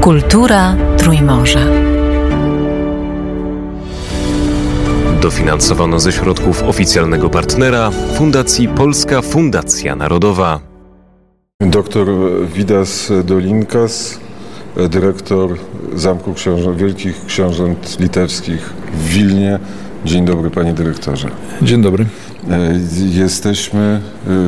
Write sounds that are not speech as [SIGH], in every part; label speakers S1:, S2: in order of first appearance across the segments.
S1: Kultura Trójmorza.
S2: Dofinansowano ze środków oficjalnego partnera Fundacji Polska Fundacja Narodowa.
S3: Doktor Widas Dolinkas, dyrektor Zamku Książę, Wielkich Książąt Litewskich w Wilnie. Dzień dobry, panie dyrektorze.
S4: Dzień dobry.
S3: Jesteśmy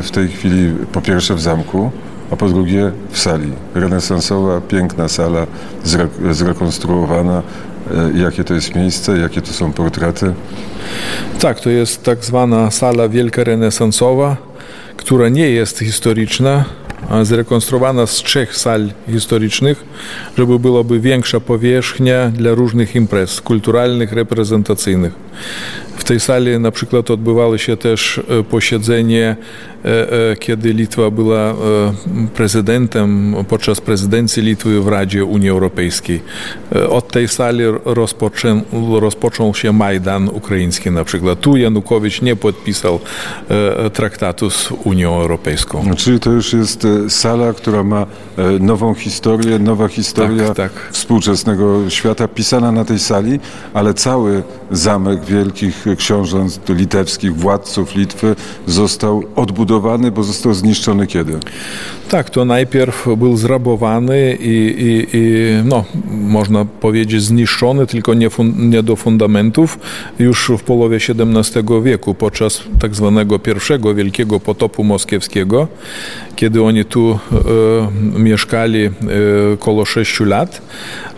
S3: w tej chwili po pierwsze w zamku, a po drugie w sali. Renesansowa, piękna sala, zre, zrekonstruowana. Jakie to jest miejsce, jakie to są portrety?
S4: Tak, to jest tak zwana sala wielka renesansowa, która nie jest historyczna, zrekonstruowana z trzech sal historycznych, żeby byłaby większa powierzchnia dla różnych imprez kulturalnych, reprezentacyjnych. W tej sali na przykład odbywało się też posiedzenie, kiedy Litwa była prezydentem podczas prezydencji Litwy w Radzie Unii Europejskiej. Od tej sali rozpoczę, rozpoczął się Majdan ukraiński na przykład. Tu Janukowicz nie podpisał traktatu z Unią Europejską.
S3: Czyli to już jest sala, która ma nową historię, nowa historia
S4: tak, tak.
S3: współczesnego świata pisana na tej sali, ale cały zamek wielkich książąt litewskich, władców Litwy został odbudowany, bo został zniszczony kiedy?
S4: Tak, to najpierw był zrabowany i, i, i no, można powiedzieć zniszczony, tylko nie, fun, nie, do fundamentów, już w połowie XVII wieku, podczas tak zwanego pierwszego wielkiego potopu moskiewskiego, kiedy oni tu e, mieszkali e, około 6 lat,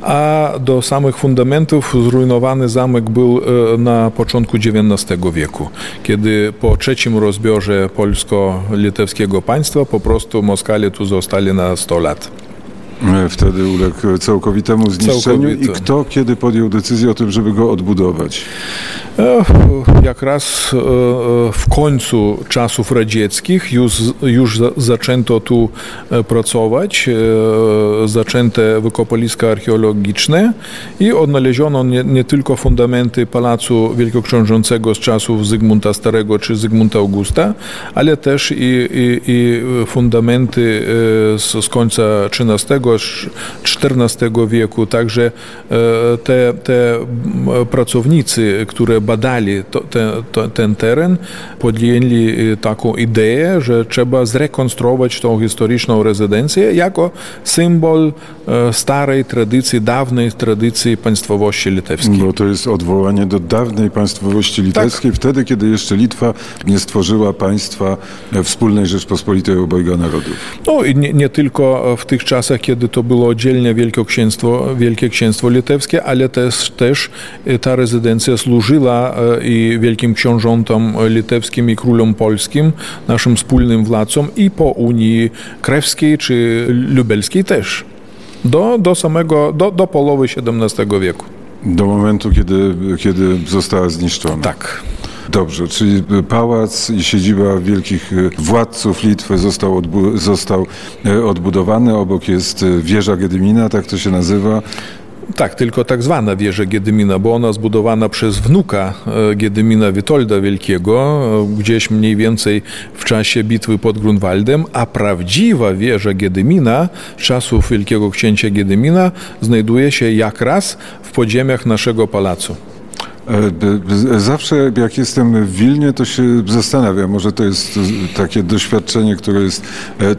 S4: a do samych fundamentów zrujnowany zamek był e, na początku XIX wieku, kiedy po trzecim rozbiorze polsko-litewskiego państwa po prostu Moskale tu zostali na 100 lat.
S3: Wtedy uległ całkowitemu zniszczeniu. Całkowite. I kto kiedy podjął decyzję o tym, żeby go odbudować?
S4: Jak raz w końcu czasów radzieckich już, już zaczęto tu pracować, zaczęto wykopaliska archeologiczne i odnaleziono nie, nie tylko fundamenty Pałacu Wielkoksiążącego z czasów Zygmunta Starego czy Zygmunta Augusta, ale też i, i, i fundamenty z, z końca XIII XIV wieku. Także te, te pracownicy, które badali to, te, to, ten teren, podjęli taką ideę, że trzeba zrekonstruować tą historyczną rezydencję jako symbol starej tradycji, dawnej tradycji państwowości litewskiej.
S3: Bo to jest odwołanie do dawnej państwowości litewskiej, tak. wtedy, kiedy jeszcze Litwa nie stworzyła państwa wspólnej Rzeczpospolitej obojga narodów.
S4: No i nie, nie tylko w tych czasach, kiedy to było oddzielnie Wielkie Księstwo, Wielkie Księstwo Litewskie, ale też, też ta rezydencja służyła i wielkim książątom litewskim i królom polskim, naszym wspólnym władcom i po Unii Krewskiej czy Lubelskiej też. Do, do samego, do, do połowy XVII wieku.
S3: Do momentu, kiedy, kiedy została zniszczona.
S4: Tak.
S3: Dobrze, czyli pałac i siedziba wielkich władców Litwy został, odbu został odbudowany. Obok jest wieża Gedymina, tak to się nazywa.
S4: Tak, tylko tak zwana wieża Giedymina, bo ona zbudowana przez wnuka Giedymina Witolda Wielkiego, gdzieś mniej więcej w czasie bitwy pod Grunwaldem, a prawdziwa wieża Giedymina czasów Wielkiego Księcia Giedymina znajduje się jak raz w podziemiach naszego pałacu.
S3: Zawsze jak jestem w Wilnie, to się zastanawiam, może to jest takie doświadczenie, które jest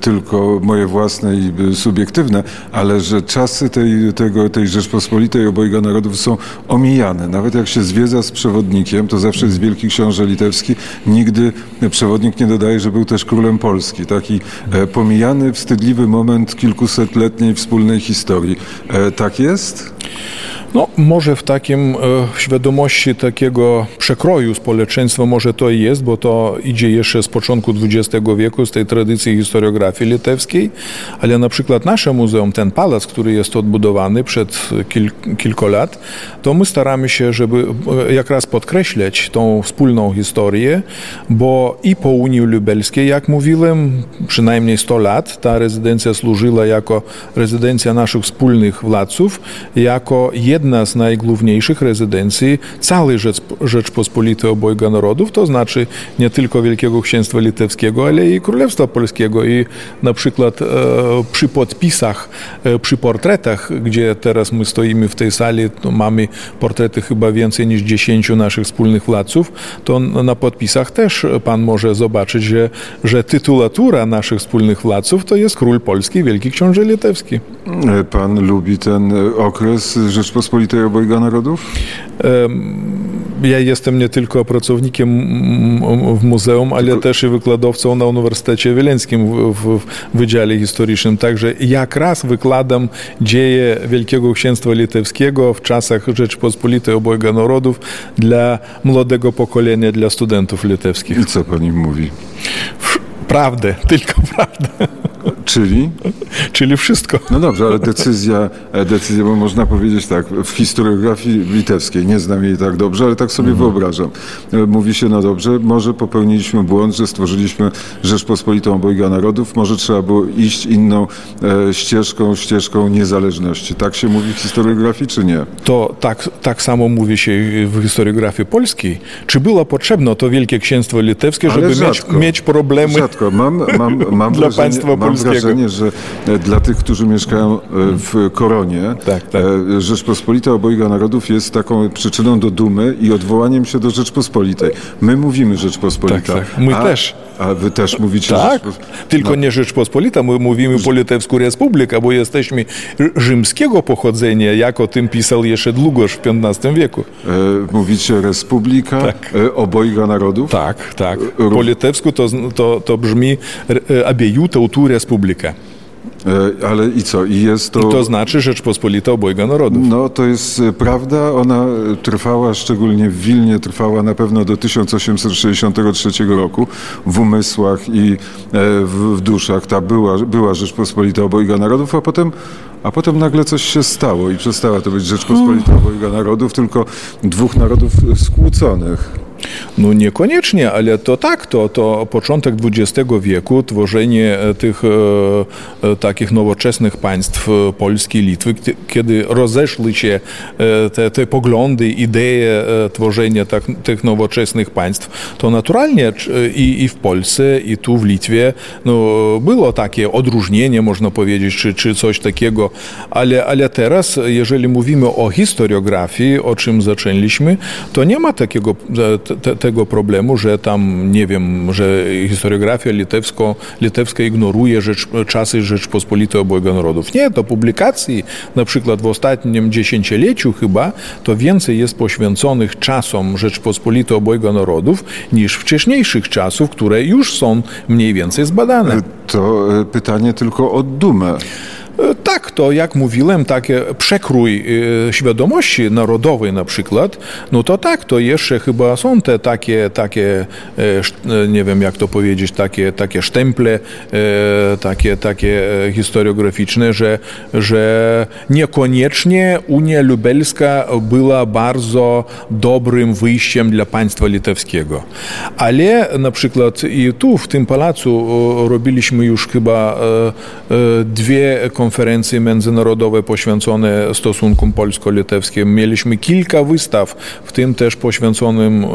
S3: tylko moje własne i subiektywne, ale że czasy tej, tego, tej Rzeczpospolitej obojga narodów są omijane. Nawet jak się zwiedza z przewodnikiem, to zawsze jest wielki książę litewski, nigdy przewodnik nie dodaje, że był też królem Polski. Taki pomijany, wstydliwy moment kilkusetletniej wspólnej historii. Tak jest?
S4: No, może w takim w świadomości takiego przekroju społeczeństwa może to i jest, bo to idzie jeszcze z początku XX wieku, z tej tradycji historiografii litewskiej, ale na przykład nasze muzeum, ten pałac, który jest odbudowany przed kil, kilku lat, to my staramy się, żeby jak raz podkreślać tą wspólną historię, bo i po Unii Lubelskiej, jak mówiłem, przynajmniej 100 lat ta rezydencja służyła jako rezydencja naszych wspólnych władców, jako jedna jedna z najgłówniejszych rezydencji całej Rzecz, Rzeczpospolitej Obojga Narodów, to znaczy nie tylko Wielkiego Księstwa Litewskiego, ale i Królestwa Polskiego. I na przykład e, przy podpisach, e, przy portretach, gdzie teraz my stoimy w tej sali, mamy portrety chyba więcej niż 10 naszych wspólnych władców, to na podpisach też pan może zobaczyć, że, że tytulatura naszych wspólnych władców to jest król polski, wielki książę litewski.
S3: Pan lubi ten okres Rzeczpospolitej Obojga Narodów?
S4: Ja jestem nie tylko pracownikiem w muzeum, ale też i wykładowcą na Uniwersytecie Wileńskim w, Wydziale Historycznym. Także jak raz wykładam dzieje Wielkiego Księstwa Litewskiego w czasach Rzeczpospolitej Obojga Narodów dla młodego pokolenia, dla studentów litewskich.
S3: I co pan im mówi?
S4: Prawdę, [LAUGHS] tylko prawdę.
S3: Czyli?
S4: Czyli wszystko.
S3: No dobrze, ale decyzja, e, decyzja, bo można powiedzieć tak, w historiografii litewskiej, nie znam jej tak dobrze, ale tak sobie mhm. wyobrażam. E, mówi się, no dobrze, może popełniliśmy błąd, że stworzyliśmy Rzeczpospolitą Obojga Narodów, może trzeba było iść inną e, ścieżką, ścieżką niezależności. Tak się mówi w historiografii, czy nie?
S4: To tak, tak samo mówi się w historiografii polskiej. Czy było potrzebne to Wielkie Księstwo Litewskie, żeby mieć, mieć problemy
S3: rzadko. Mam, mam, mam [LAUGHS]
S4: dla wrażenie, państwa
S3: mam wrażenie, że e, dla tych, którzy mieszkają e, w Koronie, tak, tak. E, Rzeczpospolita Obojga Narodów jest taką przyczyną do dumy i odwołaniem się do Rzeczpospolitej. My mówimy Rzeczpospolita.
S4: Tak, tak. My
S3: a,
S4: też.
S3: A wy też mówicie
S4: Tak, tylko no. nie Rzeczpospolita, my mówimy Politewską Republikę, bo jesteśmy rzymskiego pochodzenia, jak o tym pisał jeszcze Długosz w XV wieku.
S3: Mówicie Republika tak. Obojga Narodów?
S4: Tak, tak. Po litewsku to, to, to brzmi abiejų tautų Respublika.
S3: E, ale i co? I jest to...
S4: I to znaczy Rzeczpospolita Obojga Narodów.
S3: No to jest e, prawda. Ona trwała, szczególnie w Wilnie, trwała na pewno do 1863 roku w umysłach i e, w, w duszach. Ta była, była Rzeczpospolita Obojga Narodów, a potem a potem nagle coś się stało i przestała to być Rzeczpospolita Obojga Narodów, tylko dwóch narodów skłóconych.
S4: No niekoniecznie, ale to tak, to, to początek XX wieku, tworzenie e, tych e, e, takich nowoczesnych państw e, Polski Litwy, kiedy rozeszły się te, te poglądy, idee tworzenia tak, tych nowoczesnych państw, to naturalnie i, i w Polsce, i tu w Litwie no, było takie odróżnienie, można powiedzieć, czy, czy coś takiego, ale, ale teraz, jeżeli mówimy o historiografii, o czym zaczęliśmy, to nie ma takiego te, tego problemu, że tam, nie wiem, że historiografia litewsko, litewska ignoruje rzecz, czasy Rzeczpospolitej Obojga Narodów. Nie, to publikacji, na przykład w ostatnim dziesięcioleciu chyba, to więcej jest poświęconych czasom Rzeczpospolitej Obojga Narodów niż wcześniejszych czasów, które już są mniej więcej zbadane.
S3: To e, pytanie tylko o dumę.
S4: E, tak, to jak mówiłem, takie przekrój e, świadomości narodowej na przykład, no to tak, to jeszcze chyba są te takie, takie e, nie wiem jak to powiedzieć, takie, takie sztemple, takie, takie historiograficzne, że, że niekoniecznie Unia Lubelska była bardzo dobrym wyjściem dla państwa litewskiego. Ale na przykład i tu, w tym pałacu robiliśmy już chyba dwie konferencje międzynarodowe poświęcone stosunkom polsko-litewskim. Mieliśmy kilka wystaw, w tym też poświęconym,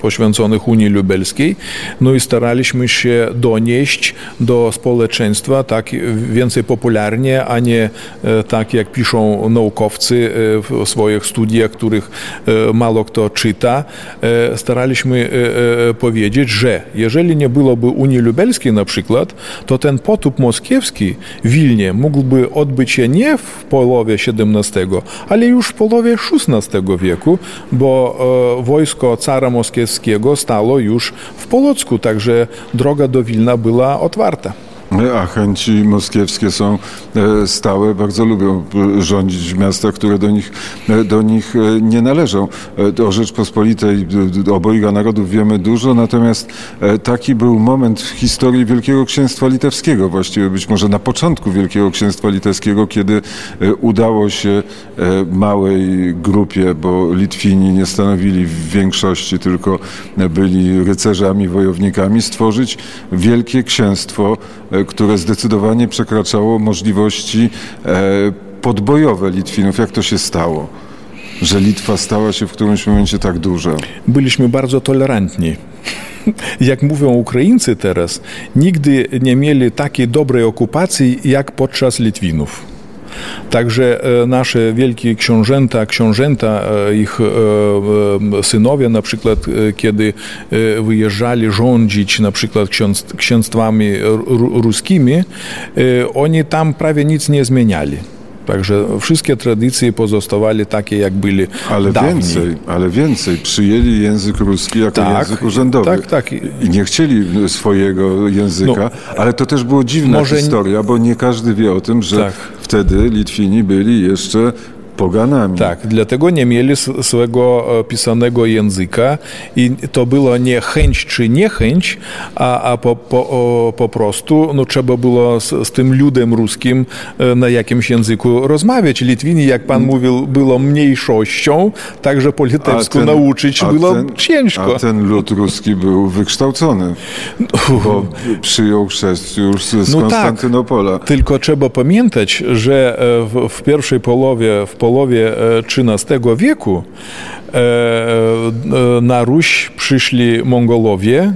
S4: poświęconych Unii Lubelskiej. No i staraliśmy się donieść do społeczeństwa tak więcej popularnie, a nie e, tak jak piszą naukowcy e, w swoich studiach, których e, mało kto czyta. Staraliśmy powiedzieć, że jeżeli nie byłoby Unii Lubelskiej na przykład, to ten potop moskiewski w Wilnie mógłby odbyć się nie w połowie XVII, ale już w połowie XVI wieku, bo e, wojsko cara moskiewskiego stało już w Polocku, także droga do Wilna była otwarta.
S3: A chęci moskiewskie są e, stałe, bardzo lubią rządzić w miastach, które do nich, e, do nich e, nie należą. O Rzeczpospolitej obojga narodów wiemy dużo, natomiast taki był moment w historii Wielkiego Księstwa Litewskiego, właściwie być może na początku Wielkiego Księstwa Litewskiego, kiedy udało się małej grupie, bo Litwini nie stanowili w większości, tylko byli rycerzami, wojownikami, stworzyć Wielkie Księstwo które zdecydowanie przekraczało możliwości e, podbojowe Litwinów. Jak to się stało? że Litwa stała się w którymś momencie tak duża?
S4: Byliśmy bardzo tolerantni. [LAUGHS] Jak mówią Ukraińcy teraz, nigdy nie mieli takiej dobrej okupacji jak podczas Litwinów. Także nasze wielkie książęta, książęta, ich synowie na przykład, kiedy wyjeżdżali rządzić na przykład księstwami ruskimi, oni tam prawie nic nie zmieniali. Także wszystkie tradycje pozostawali takie, jak byli
S3: ale
S4: dawniej.
S3: Więcej, ale więcej. Przyjęli język ruski jako
S4: Tak,
S3: język urzędowy.
S4: tak, tak.
S3: I nie chcieli swojego języka,
S4: No,
S3: ale to też było dziwna
S4: może-
S3: historia, bo nie każdy wie o tym, że
S4: Tak.
S3: Wtedy Litwini byli jeszcze poganami.
S4: Tak, dlatego nie mieli swego e, pisanego języka i to było nie chęć czy niechęć, a, a po, po, po prostu no, trzeba było z, z tym ludem ruskim e, na jakimś języku rozmawiać. Litwini, jak pan mówił, było mniejszością, także po litewsku
S3: ten-
S4: nauczyć było
S3: ten-
S4: ciężko.
S3: A ten lud ruski był wykształcony, bo przyjął chrzest już z,
S4: No tak.
S3: Konstantynopola.
S4: Tylko trzeba pamiętać, że e, w, w pierwszej połowie, w połowie e, XIII wieku e, e, na Ruś przyszli Mongolowie.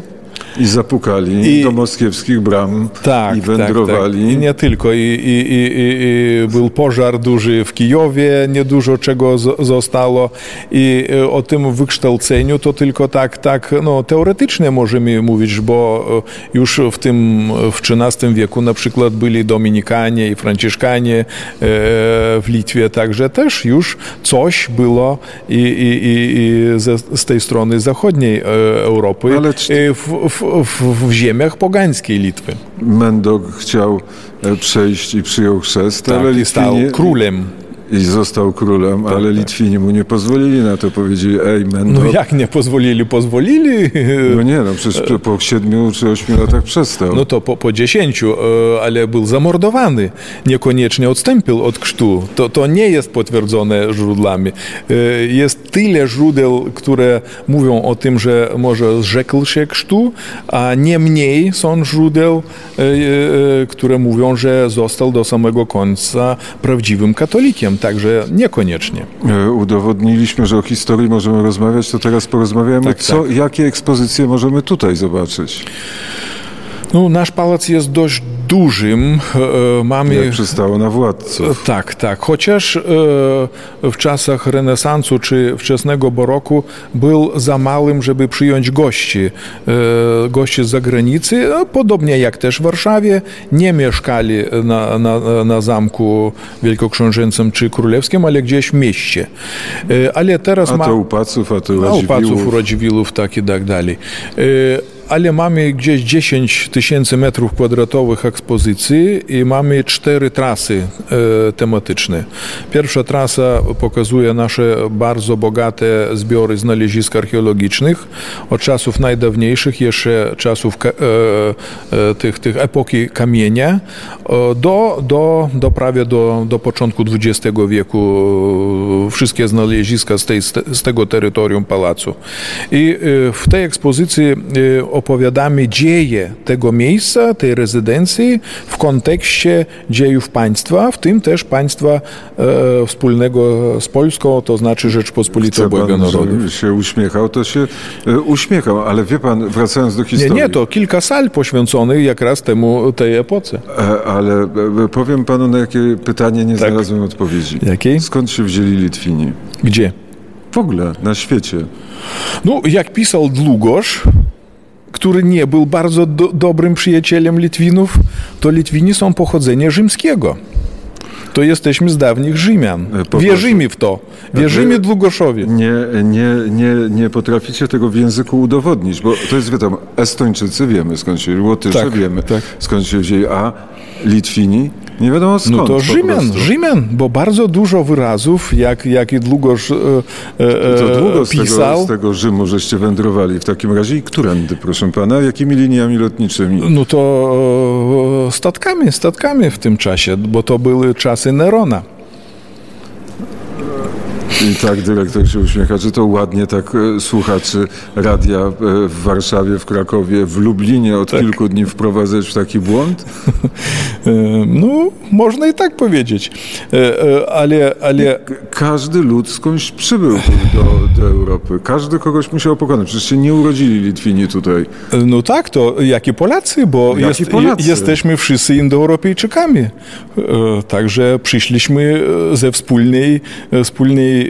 S3: I zapukali
S4: I-
S3: do moskiewskich bram
S4: Tak,
S3: i wędrowali.
S4: Tak, tak. I nie tylko. I, i, i, był pożar duży w Kijowie, niedużo czego z, zostało. I e, o tym wykształceniu to tylko tak, tak no, teoretycznie możemy mówić, bo e, już w tym w XIII wieku na przykład byli Dominikanie i Franciszkanie e, w Litwie, także też już coś było i, i, i, i ze, z tej strony zachodniej Europy
S3: Ale czy-
S4: w, w, w, w ziemiach pogańskiej Litwy.
S3: Mendok chciał e, przejść i przyjął chrzest, ale
S4: Tak, i stał
S3: Litwini...
S4: królem.
S3: I został królem, ale Litwini mu nie pozwolili na to. Powiedzieli, ej.
S4: No jak nie pozwolili? Pozwolili.
S3: No nie, no przecież po siedmiu czy ośmiu latach przestał.
S4: No to po, po dziesięciu, e, ale był zamordowany. Niekoniecznie odstąpił od chrztu. To, to nie jest potwierdzone źródłami. E, Jest tyle źródeł, które mówią o tym, że może zrzekł się chrztu, a nie mniej są źródeł, e, e, które mówią, że został do samego końca prawdziwym katolikiem. Także niekoniecznie.
S3: E, Udowodniliśmy, że o historii możemy rozmawiać, to teraz porozmawiamy,
S4: Tak,
S3: co, jakie ekspozycje możemy tutaj zobaczyć.
S4: No, nasz pałac jest dość dużym. E, Mamy
S3: Jak przystało na władców.
S4: Tak, tak. Chociaż e, w czasach renesansu czy wczesnego baroku był za małym, żeby przyjąć gości. E, gości z zagranicy, e, podobnie jak też w Warszawie, nie mieszkali na, na, na zamku wielkoksiążęcym czy królewskim, ale gdzieś w mieście. E, ale teraz
S3: A
S4: ma...
S3: to u Paców, a to u
S4: A u Paców,
S3: Radziwiłłów.
S4: u Radziwiłłów, tak i tak dalej. Ale mamy gdzieś 10 tysięcy metrów kwadratowych ekspozycji i mamy cztery trasy e, tematyczne. Pierwsza trasa pokazuje nasze bardzo bogate zbiory znalezisk archeologicznych od czasów najdawniejszych, jeszcze czasów e, e, tych, tych epoki kamienia do, do, do prawie do, do początku XX wieku e, wszystkie znaleziska z, tej, z tego terytorium pałacu. I e, w tej ekspozycji e, opowiadamy dzieje tego miejsca, tej rezydencji w kontekście dziejów państwa, w tym też państwa e, wspólnego z Polską, to znaczy Rzeczpospolitej Obojga Narodów.
S3: się uśmiechał, to się e, uśmiechał, ale wie pan, wracając do
S4: Nie,
S3: historii.
S4: nie, to kilka sal poświęconych jak raz temu, tej epoce.
S3: E, Ale e, powiem panu, na jakie pytanie nie znalazłem odpowiedzi.
S4: Tak. Jakiej?
S3: Skąd się wzięli Litwini?
S4: Gdzie?
S3: W ogóle, na świecie.
S4: No, jak pisał Długosz, który nie był bardzo do, dobrym przyjacielem Litwinów, to Litwini są pochodzenia rzymskiego. To jesteśmy z dawnych Rzymian.
S3: E, po
S4: Wierzymy w to. Wierzymy
S3: Wy-
S4: Długoszowi.
S3: Nie, nie, nie, nie potraficie tego w języku udowodnić, bo to jest wiadomo, Estończycy wiemy skąd się Łotysze
S4: Tak,
S3: wiemy
S4: tak.
S3: skąd się wzięli, a Litwini nie wiadomo skąd.
S4: No to Rzymian. Rzymian, bo bardzo dużo wyrazów, jak, jak i Długosz e, e,
S3: To długo z tego,
S4: pisał,
S3: z tego Rzymu żeście wędrowali w takim razie i którędy, proszę pana, jakimi liniami lotniczymi?
S4: no to e, statkami, statkami w tym czasie, bo to były czasy Нерона –
S3: I tak dyrektor się uśmiecha. Czy to ładnie tak e, słuchaczy radia e, w Warszawie, w Krakowie, w Lublinie od tak. kilku dni wprowadzać w taki błąd? [LAUGHS]
S4: E, no, można i tak powiedzieć. Ale, ale...
S3: Każdy lud skądś przybył do, do Europy. Każdy kogoś musiał pokonać. Przecież się nie urodzili Litwini tutaj.
S4: No tak, to jak i Polacy, bo jest, Polacy? jesteśmy wszyscy indoeuropejczykami. Także przyszliśmy ze wspólnej, wspólnej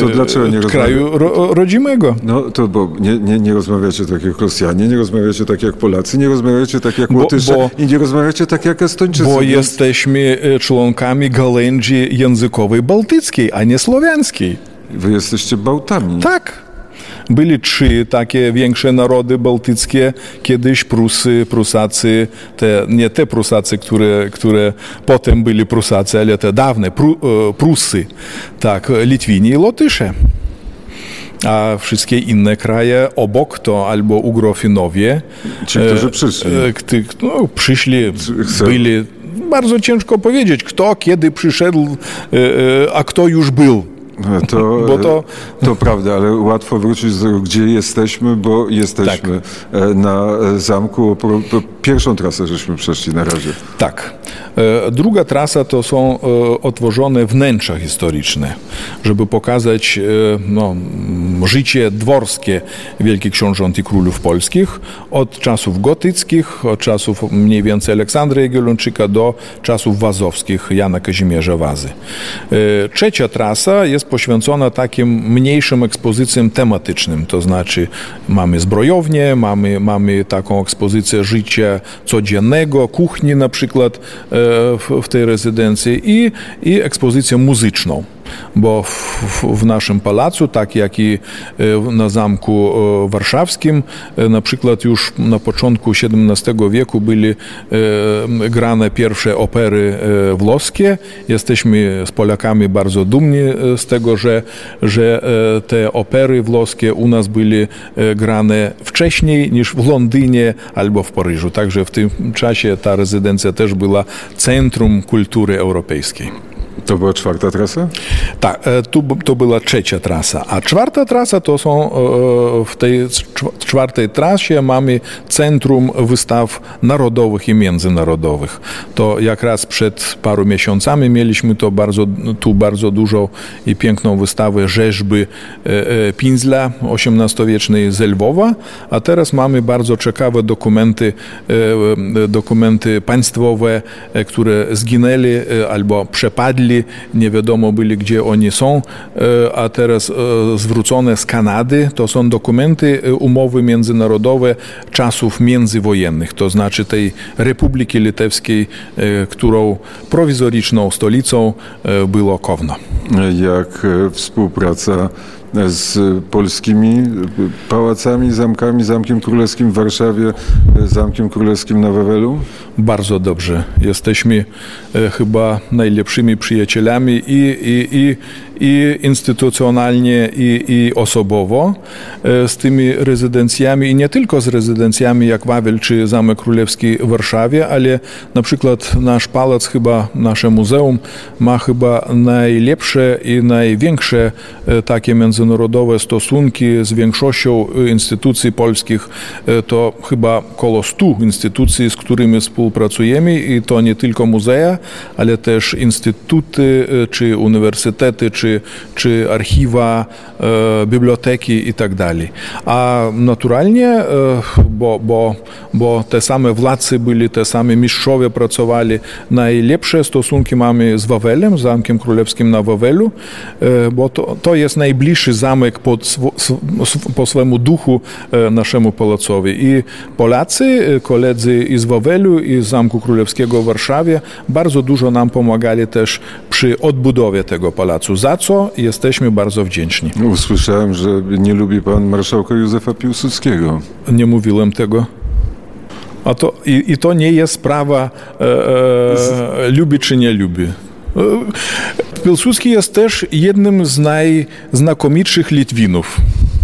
S4: to dlaczego nie kraju ro, rodzimego.
S3: No to bo nie, nie, nie rozmawiacie tak jak Rosjanie, nie rozmawiacie tak jak Polacy, nie rozmawiacie tak jak Łotysze bo, i nie rozmawiacie tak jak Estończycy.
S4: Bo jesteśmy członkami galędzi językowej bałtyckiej, a nie słowiańskiej.
S3: Wy jesteście Bałtami.
S4: Tak. Byli trzy takie większe narody bałtyckie, kiedyś Prusy, Prusacy, te, nie te Prusacy, które, które potem byli Prusacy, ale te dawne Pru, e, Prusy, tak, Litwini i Lotysze. A wszystkie inne kraje obok to albo Ugrofinowie.
S3: Ci, którzy e, przyszli.
S4: Kty, no, przyszli, Chcę. byli bardzo ciężko powiedzieć, kto kiedy przyszedł, e, a kto już był.
S3: To, bo to... to prawda, ale łatwo wrócić do gdzie jesteśmy, bo jesteśmy tak. E, na zamku. Pierwszą trasę żeśmy przeszli na razie.
S4: Tak. E, druga trasa to są e, otworzone wnętrza historyczne, żeby pokazać no, życie dworskie wielkich książąt i królów polskich od czasów gotyckich, od czasów mniej więcej Aleksandra Jagiellończyka do czasów wazowskich Jana Kazimierza Wazy. Trzecia trasa jest poświęcona takim mniejszym ekspozycjom tematycznym, to znaczy mamy zbrojownię, mamy, mamy taką ekspozycję życia codziennego, kuchni na przykład e, w, w tej rezydencji i, i ekspozycję muzyczną bo w, w, naszym pałacu, tak jak i e, na Zamku e, Warszawskim, e, na przykład już na początku XVII wieku byli grane pierwsze opery włoskie. Jesteśmy z Polakami bardzo dumni z tego, że, że te opery włoskie u nas były grane wcześniej niż w Londynie albo w Paryżu. Także w tym czasie ta rezydencja też była centrum kultury europejskiej.
S3: To była czwarta trasa?
S4: Tak, tu, to była trzecia trasa. A czwarta trasa to są w tej czwartej trasie mamy Centrum Wystaw Narodowych i Międzynarodowych. To jak raz przed paru miesiącami mieliśmy to bardzo, tu bardzo dużą i piękną wystawę rzeźby Pinzla XVIII-wiecznej z Lwowa, a teraz mamy bardzo ciekawe dokumenty, dokumenty państwowe, które zginęli albo przepadli nie wiadomo byli, gdzie oni są, e, a teraz e, zwrócone z Kanady to są dokumenty, e, umowy międzynarodowe czasów międzywojennych, to znaczy tej Republiki Litewskiej, którą prowizoryczną stolicą było Kowno.
S3: Jak współpraca z polskimi pałacami, zamkami, Zamkiem Królewskim w Warszawie, Zamkiem Królewskim na Wawelu?
S4: Bardzo dobrze. Jesteśmy e, chyba najlepszymi przyjacielami i, i, i, i instytucjonalnie, i, i osobowo e, z tymi rezydencjami i nie tylko z rezydencjami jak Wawel czy Zamek Królewski w Warszawie, ale na przykład nasz pałac, chyba nasze muzeum ma chyba najlepsze i największe e, takie międzynarodowe stosunki z większością instytucji polskich. To chyba koło 100 instytucji, z którymi współpracujemy i to nie tylko muzea, ale też instytuty, czy uniwersytety, czy czy, archiwa, e, biblioteki i tak dalej. A naturalnie, e, bo, bo, bo te same władcy byli, te same mistrzowie pracowali, najlepsze stosunki mamy z Wawelem, z Zamkiem Królewskim na Wawelu, e, bo to, to jest najbliższy zamek pod, po swemu duchu naszemu pałacowi. I Polacy, koledzy i z Wawelu, i z Zamku Królewskiego w Warszawie bardzo dużo nam pomagali też przy odbudowie tego pałacu, za co jesteśmy bardzo wdzięczni.
S3: Usłyszałem, że nie lubi pan marszałka Józefa Piłsudskiego.
S4: Nie mówiłem tego. A to, i, i to nie jest sprawa e, e, lubi czy nie lubi. E, Piłsudski jest też jednym z najznakomitszych Litwinów.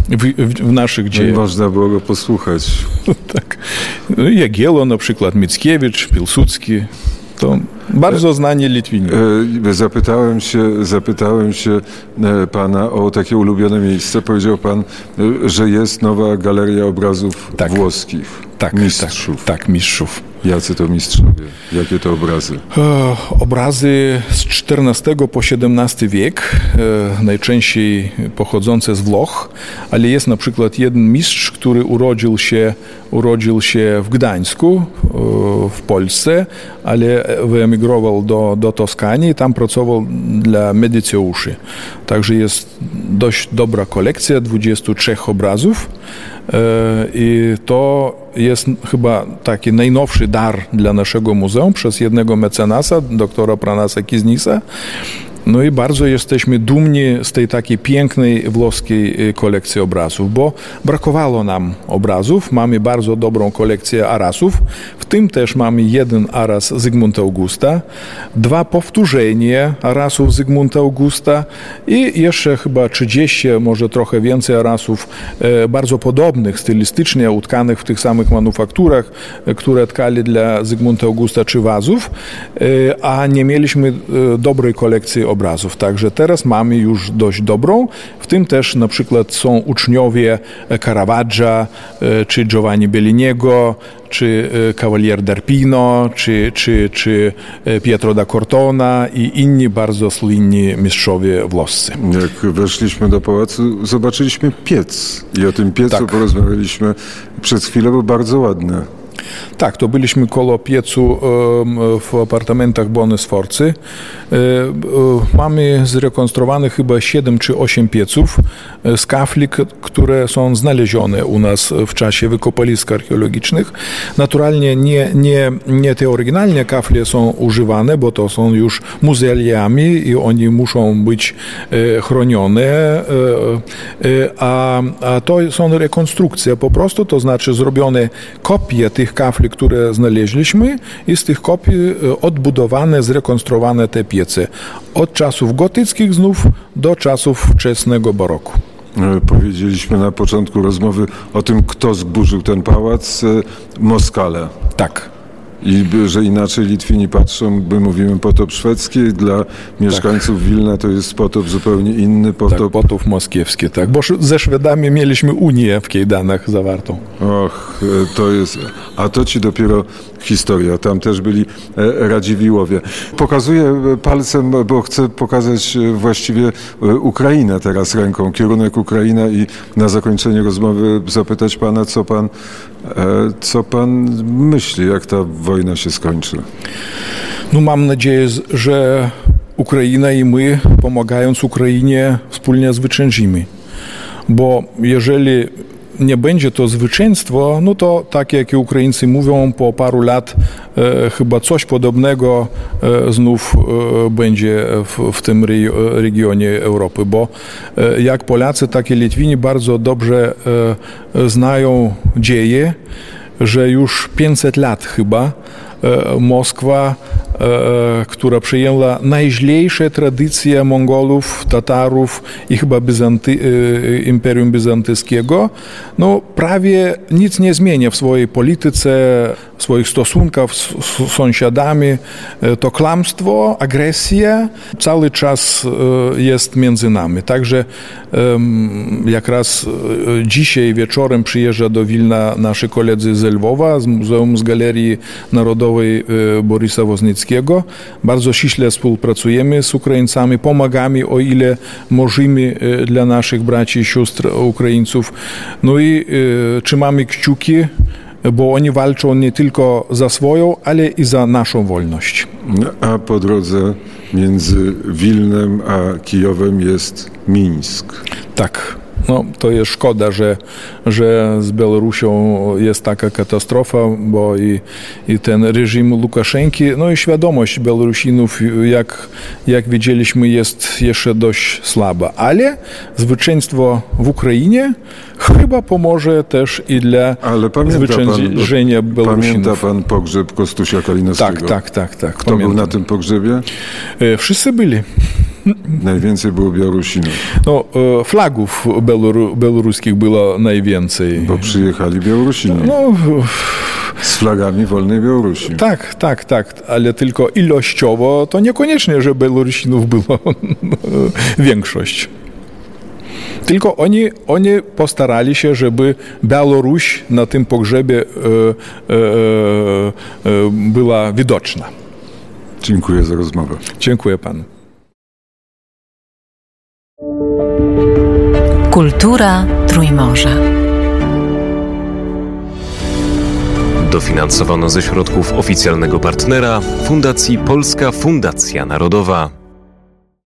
S4: W, w, naszych dziejach.
S3: No można było go posłuchać. [LAUGHS]
S4: tak. Jagielo na przykład, Mickiewicz, Piłsudski. To bardzo znani Litwini.
S3: E, zapytałem się, zapytałem się e, pana o takie ulubione miejsce. Powiedział pan, e, że jest nowa galeria obrazów
S4: Tak.
S3: włoskich.
S4: Tak,
S3: mistrzów.
S4: Tak, tak, mistrzów.
S3: Jacy to mistrzowie? Jakie to obrazy?
S4: Obrazy z XIV po XVII wiek, e, najczęściej pochodzące z Włoch, ale jest na przykład jeden mistrz, który urodził się, urodził się w Gdańsku, e, w Polsce, ale wyemigrował do, do Toskanii i tam pracował dla medyceuszy. Także jest dość dobra kolekcja 23 obrazów. E, I to jest chyba taki najnowszy dar dla naszego muzeum przez jednego mecenasa, doktora Pranasa Kiznisa. No i bardzo jesteśmy dumni z tej takiej pięknej włoskiej y, kolekcji obrazów, bo brakowało nam obrazów. Mamy bardzo dobrą kolekcję arasów, w tym też mamy jeden aras Zygmunta Augusta, dwa powtórzenia arasów Zygmunta Augusta i jeszcze chyba 30, może trochę więcej arasów e, bardzo podobnych stylistycznie, utkanych w tych samych manufakturach, e, które tkali dla Zygmunta Augusta czy wazów, e, a nie mieliśmy dobrej kolekcji obrazów. Także teraz mamy już dość dobrą. W tym też na przykład są uczniowie Caravaggia, e, czy Giovanni Belliniego, czy e, Cavalier d'Arpino, czy, czy, czy e, Pietro da Cortona i inni bardzo słynni mistrzowie włoscy.
S3: Jak weszliśmy do pałacu, zobaczyliśmy piec. I o tym piecu
S4: Tak.
S3: porozmawialiśmy przez chwilę, bo bardzo ładne.
S4: Tak, to byliśmy koło piecu w apartamentach Bony Sforcy. E, e, Mamy zrekonstruowane chyba 7 czy 8 pieców e, z kafli, które są znalezione u nas w czasie wykopalisk archeologicznych. Naturalnie nie, nie, nie te oryginalne kafle są używane, bo to są już muzealiami i oni muszą być chronione, a, a to są rekonstrukcje po prostu, to znaczy zrobione kopie tych kafli, które znaleźliśmy i z tych kopii e, odbudowane, zrekonstruowane te piece. Od czasów gotyckich znów do czasów wczesnego baroku.
S3: E, Powiedzieliśmy na początku rozmowy o tym, kto zburzył ten pałac. e, Moskale.
S4: Tak.
S3: I że inaczej Litwini patrzą, my mówimy potop szwedzki, dla mieszkańców Wilna to jest potop zupełnie inny,
S4: Tak,
S3: potop...
S4: potów moskiewski, tak. Bo ze Szwedami mieliśmy Unię w Kejdanach zawartą.
S3: Och, e, to jest... A to ci dopiero historia. Tam też byli e, Radziwiłowie. Pokazuję e, palcem, bo chcę pokazać właściwie Ukrainę teraz ręką, kierunek Ukraina i na zakończenie rozmowy zapytać pana, co pan, co pan myśli, jak ta wojna się skończy.
S4: No mam nadzieję, że Ukraina i my, pomagając Ukrainie, wspólnie zwyciężymy. Bo jeżeli nie będzie to zwycięstwo, no to tak jak i Ukraińcy mówią, po paru lat e, chyba coś podobnego e, znów e, będzie w, w tym re, regionie Europy, bo e, jak Polacy, tak i Litwini bardzo dobrze e, znają dzieje, że już 500 lat chyba Moskwa, e, która przyjęła najźlejsze tradycje Mongolów, Tatarów i chyba e, Imperium Bizantyjskiego, no prawie nic nie zmienia w swojej polityce, swoich stosunkach z, z sąsiadami. E, To kłamstwo, agresja cały czas e, jest między nami. Także jak raz e, dzisiaj wieczorem przyjeżdża do Wilna nasi koledzy z Lwowa, z Muzeum z Galerii Narodowej Borysa Woznickiego. Bardzo ściśle współpracujemy z Ukraińcami, pomagamy o ile możemy dla naszych braci i sióstr Ukraińców. No i trzymamy kciuki, bo oni walczą nie tylko za swoją, ale i za naszą wolność.
S3: A po drodze między Wilnem a Kijowem jest Mińsk.
S4: Tak. No, to jest szkoda, że, że z Białorusią jest taka katastrofa, bo i, i ten reżim Łukaszenki, no i świadomość Białorusinów, jak, jak widzieliśmy, jest jeszcze dość słaba. Ale zwycięstwo w Ukrainie chyba pomoże też i dla
S3: Ale pamięta pan,
S4: zwyciężenia
S3: pamięta
S4: Białorusinów.
S3: pan pogrzeb Kostusia Kalinowskiego?
S4: Tak, tak, tak, tak.
S3: Kto był
S4: pamiętam.
S3: na tym pogrzebie?
S4: E, Wszyscy byli.
S3: Najwięcej było Białorusinów,
S4: No, e, flagów białoru, białoruskich było najwięcej.
S3: bo przyjechali Białorusini.
S4: No,
S3: Z flagami wolnej Białorusi.
S4: Tak, tak, tak, ale tylko ilościowo to niekoniecznie, że Białorusinów było [LAUGHS] większość. Tylko oni, oni postarali się, żeby Białoruś na tym pogrzebie e, e, e, była widoczna.
S3: Dziękuję za rozmowę.
S4: Dziękuję panu.
S1: Kultura Trójmorza.
S2: Dofinansowano ze środków oficjalnego partnera Fundacji Polska Fundacja Narodowa.